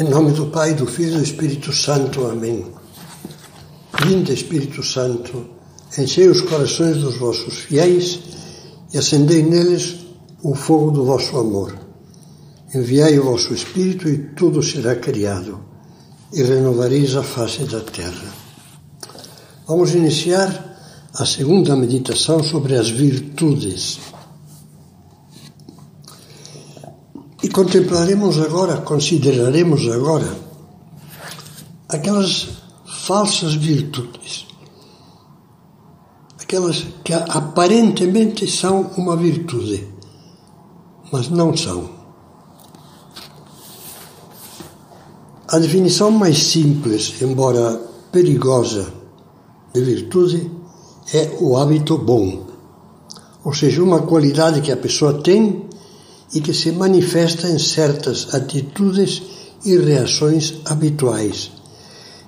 Em nome do Pai, do Filho e do Espírito Santo. Amém. Vinde, Espírito Santo, enchei os corações dos vossos fiéis e acendei neles o fogo do vosso amor. Enviai o vosso Espírito e tudo será criado, e renovareis a face da terra. Vamos iniciar a segunda meditação sobre as virtudes. E contemplaremos agora, consideraremos agora, aquelas falsas virtudes, aquelas que aparentemente são uma virtude, mas não são. A definição mais simples, embora perigosa, de virtude é o hábito bom, ou seja, uma qualidade que a pessoa tem e que se manifesta em certas atitudes e reações habituais,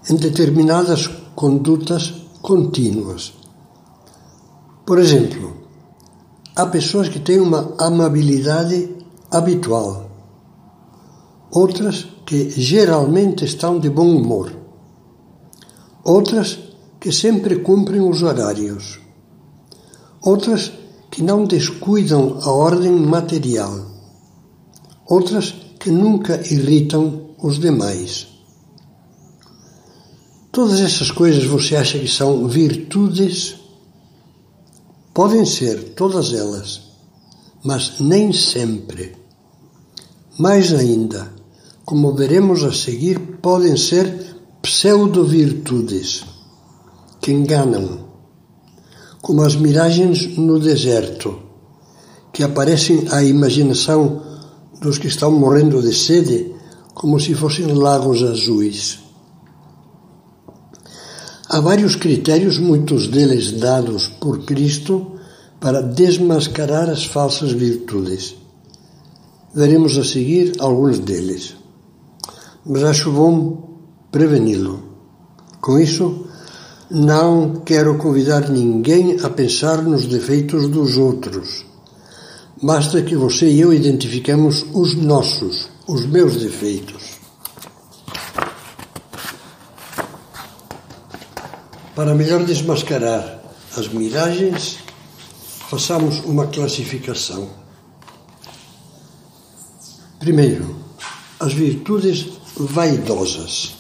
em determinadas condutas contínuas. Por exemplo, há pessoas que têm uma amabilidade habitual, outras que geralmente estão de bom humor, outras que sempre cumprem os horários, outras que não descuidam a ordem material, outras que nunca irritam os demais. Todas essas coisas você acha que são virtudes? Podem ser, todas elas, mas nem sempre. Mais ainda, como veremos a seguir, podem ser pseudo-virtudes que enganam, como as miragens no deserto, que aparecem à imaginação dos que estão morrendo de sede como se fossem lagos azuis. Há vários critérios, muitos deles dados por Cristo, para desmascarar as falsas virtudes. Veremos a seguir alguns deles. Mas acho bom preveni-lo. Com isso, não quero convidar ninguém a pensar nos defeitos dos outros Basta que você e eu identifiquemos os nossos, os meus defeitos. Para melhor desmascarar as miragens, façamos uma classificação. Primeiro, as virtudes vaidosas.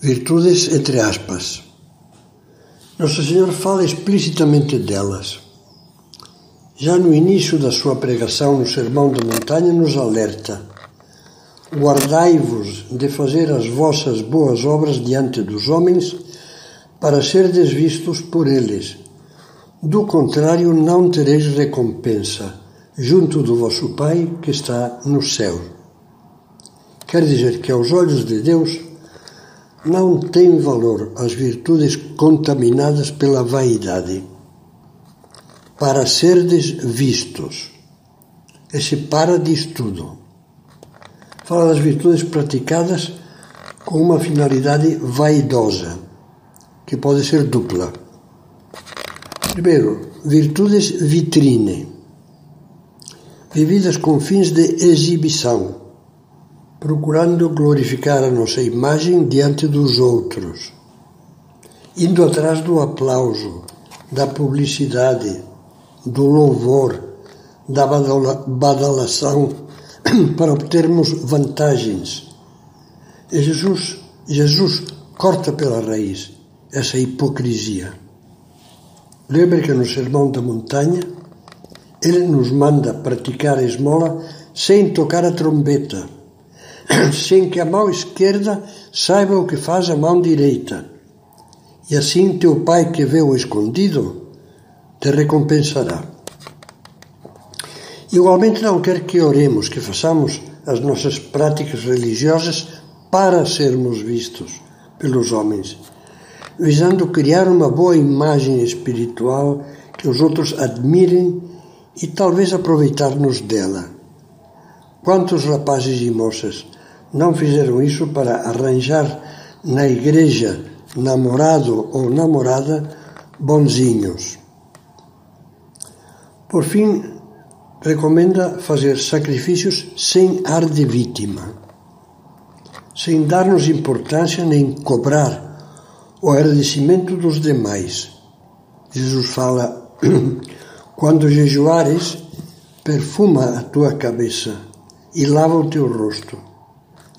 Virtudes entre aspas nosso Senhor fala explicitamente delas. Já no início da sua pregação no Sermão da Montanha, nos alerta: Guardai-vos de fazer as vossas boas obras diante dos homens, para serdes vistos por eles. Do contrário, não tereis recompensa junto do vosso Pai que está no céu. Quer dizer que, aos olhos de Deus, não têm valor as virtudes contaminadas pela vaidade. Para serdes vistos. Esse para diz tudo. Fala das virtudes praticadas com uma finalidade vaidosa, que pode ser dupla. Primeiro, virtudes vitrine, vividas com fins de exibição procurando glorificar a nossa imagem diante dos outros, indo atrás do aplauso, da publicidade, do louvor, da badalação para obtermos vantagens. E Jesus, Jesus corta pela raiz essa hipocrisia. Lembre que no Sermão da Montanha ele nos manda praticar a esmola sem tocar a trombeta sem que a mão esquerda saiba o que faz a mão direita. E assim teu Pai que vê o escondido te recompensará. Igualmente não quer que oremos, que façamos as nossas práticas religiosas para sermos vistos pelos homens, visando criar uma boa imagem espiritual que os outros admirem e talvez aproveitar-nos dela. Quantos rapazes e moças não fizeram isso para arranjar na igreja namorado ou namorada bonzinhos. Por fim, recomenda fazer sacrifícios sem ar de vítima, sem dar-nos importância nem cobrar o agradecimento dos demais. Jesus fala: quando jejuares, perfuma a tua cabeça e lava o teu rosto.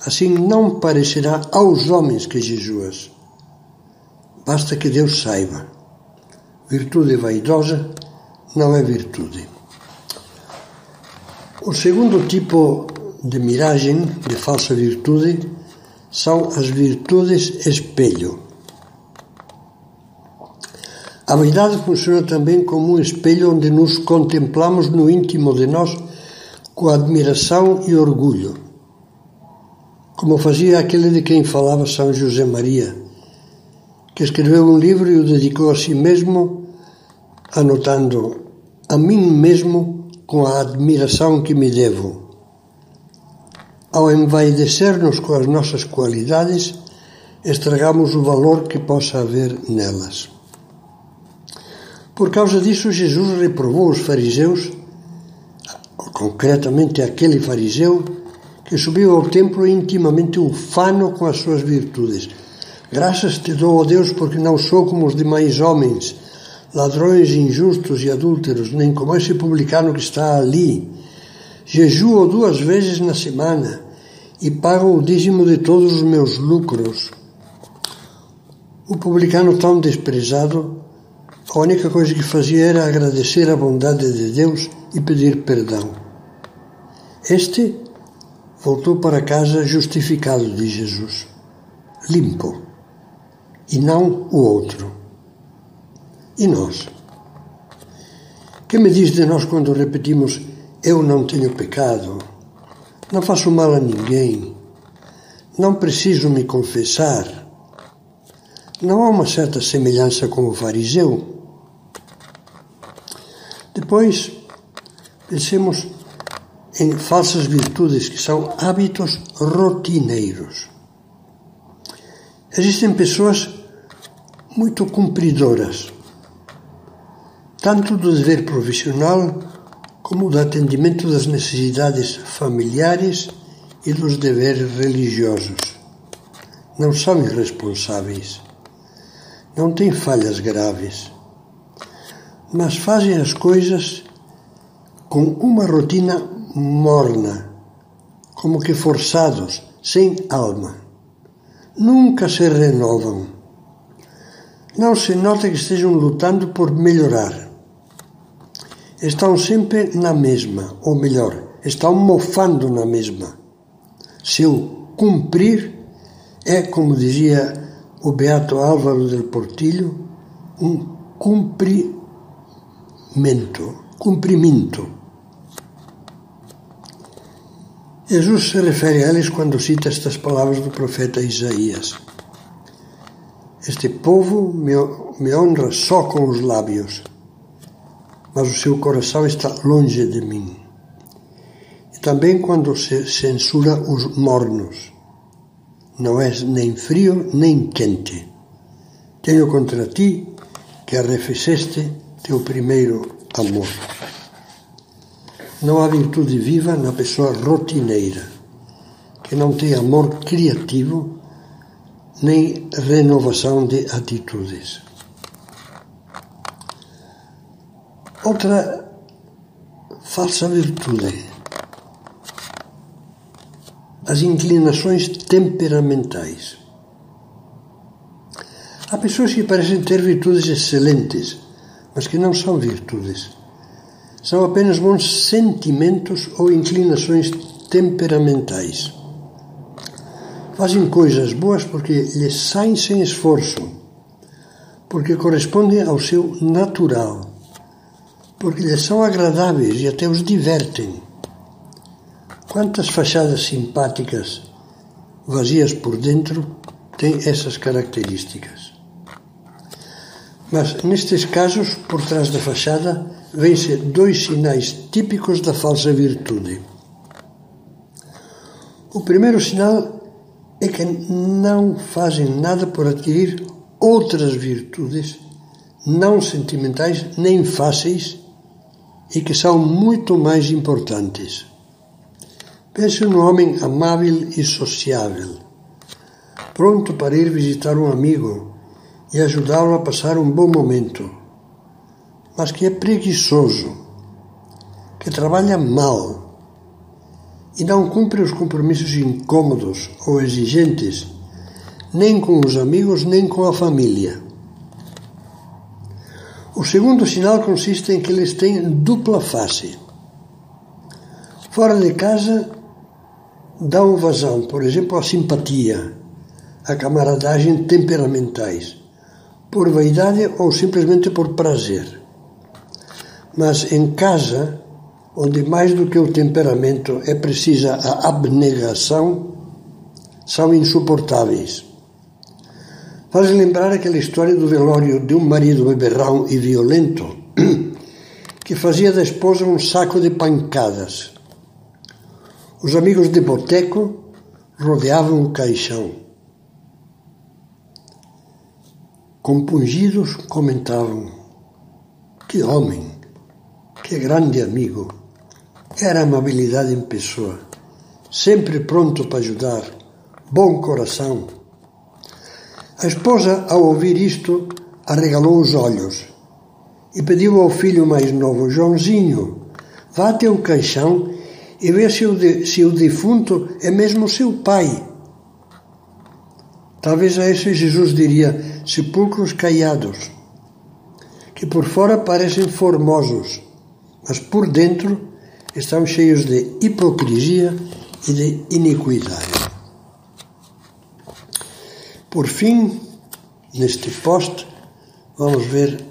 Assim não parecerá aos homens que jejuas. Basta que Deus saiba. Virtude vaidosa não é virtude. O segundo tipo de miragem, de falsa virtude, são as virtudes espelho. A vaidade funciona também como um espelho onde nos contemplamos no íntimo de nós com admiração e orgulho, como fazia aquele de quem falava São José Maria, que escreveu um livro e o dedicou a si mesmo, anotando a mim mesmo com a admiração que me devo. Ao envaidecer-nos com as nossas qualidades, estragamos o valor que possa haver nelas. Por causa disso, Jesus reprovou os fariseus, concretamente aquele fariseu que subiu ao templo intimamente ufano com as suas virtudes. Graças te dou, ó Deus, porque não sou como os demais homens, ladrões injustos e adúlteros, nem como esse publicano que está ali. Jejuo duas vezes na semana e pago o dízimo de todos os meus lucros. O publicano tão desprezado, a única coisa que fazia era agradecer a bondade de Deus e pedir perdão. Este voltou para casa justificado de Jesus, limpo, e não o outro. E nós? Que me diz de nós quando repetimos: Eu não tenho pecado, não faço mal a ninguém, não preciso me confessar? Não há uma certa semelhança com o fariseu? Depois, pensemos em falsas virtudes que são hábitos rotineiros. Existem pessoas muito cumpridoras tanto do dever profissional como do atendimento das necessidades familiares e dos deveres religiosos. Não são irresponsáveis, não têm falhas graves, mas fazem as coisas com uma rotina morna, como que forçados, sem alma. Nunca se renovam. Não se nota que estejam lutando por melhorar estão sempre na mesma, ou melhor, estão mofando na mesma. Seu cumprir é, como dizia o Beato Álvaro del Portillo, um cumprimento, cumprimento. Jesus se refere a eles quando cita estas palavras do profeta Isaías. Este povo me, honra só com os lábios, mas o seu coração está longe de mim. E também quando se censura os mornos. Não és nem frio nem quente. Tenho contra ti que arrefeceste teu primeiro amor. Não há virtude viva na pessoa rotineira, que não tem amor criativo nem renovação de atitudes. Outra falsa virtude, as inclinações temperamentais. Há pessoas que parecem ter virtudes excelentes, mas que não são virtudes. São apenas bons sentimentos ou inclinações temperamentais. Fazem coisas boas porque lhes saem sem esforço, porque correspondem ao seu natural porque lhes são agradáveis e até os divertem. Quantas fachadas simpáticas, vazias por dentro, têm essas características? Mas, nestes casos, por trás da fachada, vêm-se dois sinais típicos da falsa virtude. O primeiro sinal é que não fazem nada por adquirir outras virtudes, não sentimentais nem fáceis, e que são muito mais importantes. Pense num homem amável e sociável, pronto para ir visitar um amigo e ajudá-lo a passar um bom momento, mas que é preguiçoso, que trabalha mal e não cumpre os compromissos incômodos ou exigentes, nem com os amigos nem com a família. O segundo sinal consiste em que eles têm dupla face. Fora de casa, dão vazão, por exemplo, à simpatia, à camaradagem temperamentais, por vaidade ou simplesmente por prazer. Mas em casa, onde mais do que o temperamento é precisa a abnegação, são insuportáveis. Faz lembrar aquela história do velório de um marido beberrão e violento que fazia da esposa um saco de pancadas. Os amigos de boteco rodeavam o caixão. Compungidos comentavam: Que homem, que grande amigo! Era amabilidade em pessoa, sempre pronto para ajudar, bom coração a esposa, ao ouvir isto, arregalou os olhos e pediu ao filho mais novo, Joãozinho, vá até o caixão e vê se o, de, se o defunto é mesmo seu pai. Talvez a esse Jesus diria sepulcros caiados, que por fora parecem formosos, mas por dentro estão cheios de hipocrisia e de iniquidade. Por fim, neste post, vamos ver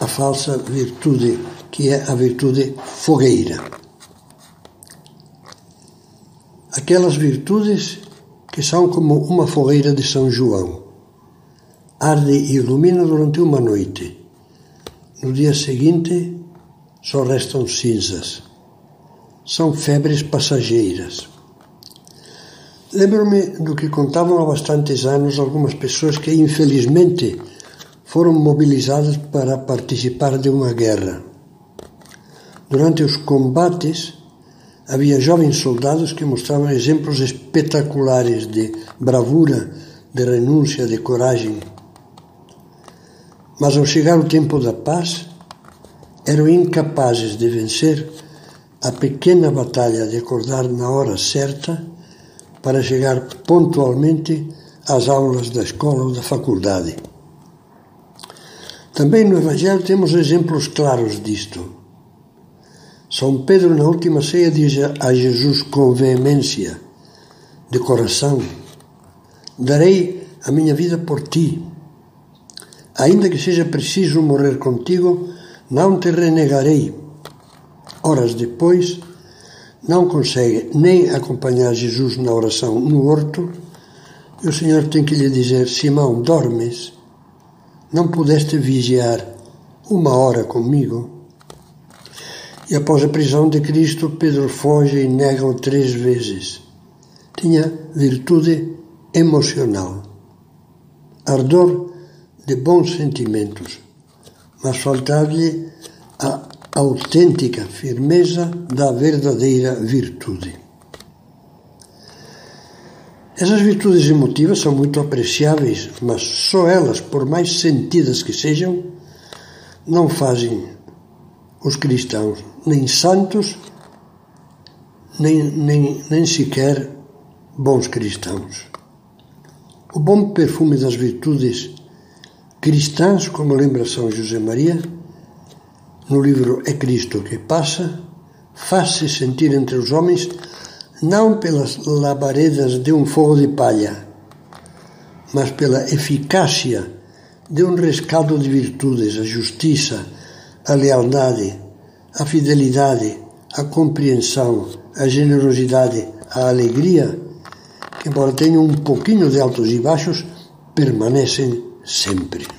a falsa virtude, que é a virtude fogueira. Aquelas virtudes que são como uma fogueira de São João. Arde e ilumina durante uma noite. No dia seguinte, só restam cinzas. São febres passageiras. Lembro-me do que contavam há bastantes anos algumas pessoas que, infelizmente, foram mobilizadas para participar de uma guerra. Durante os combates, havia jovens soldados que mostravam exemplos espetaculares de bravura, de renúncia, de coragem. Mas ao chegar o tempo da paz, eram incapazes de vencer a pequena batalha de acordar na hora certa para chegar pontualmente às aulas da escola ou da faculdade. Também no Evangelho temos exemplos claros disto. São Pedro, na última ceia, diz a Jesus com veemência, de coração: Darei a minha vida por ti. Ainda que seja preciso morrer contigo, não te renegarei. Horas depois, não consegue nem acompanhar Jesus na oração no horto, e o Senhor tem que lhe dizer: Simão, dormes? Não pudeste vigiar uma hora comigo? E após a prisão de Cristo, Pedro foge e nega-o três vezes. Tinha virtude emocional, ardor de bons sentimentos, mas faltava-lhe a autêntica firmeza da verdadeira virtude. Essas virtudes emotivas são muito apreciáveis, mas só elas, por mais sentidas que sejam, não fazem os cristãos nem santos, nem, nem, nem sequer bons cristãos. O bom perfume das virtudes cristãs, como lembra São José Maria, no livro É Cristo que Passa, faz-se sentir entre os homens não pelas labaredas de um fogo de palha, mas pela eficácia de um rescaldo de virtudes, a justiça, a lealdade, a fidelidade, a compreensão, a generosidade, a alegria, que, embora tenham um pouquinho de altos e baixos, permanecem sempre.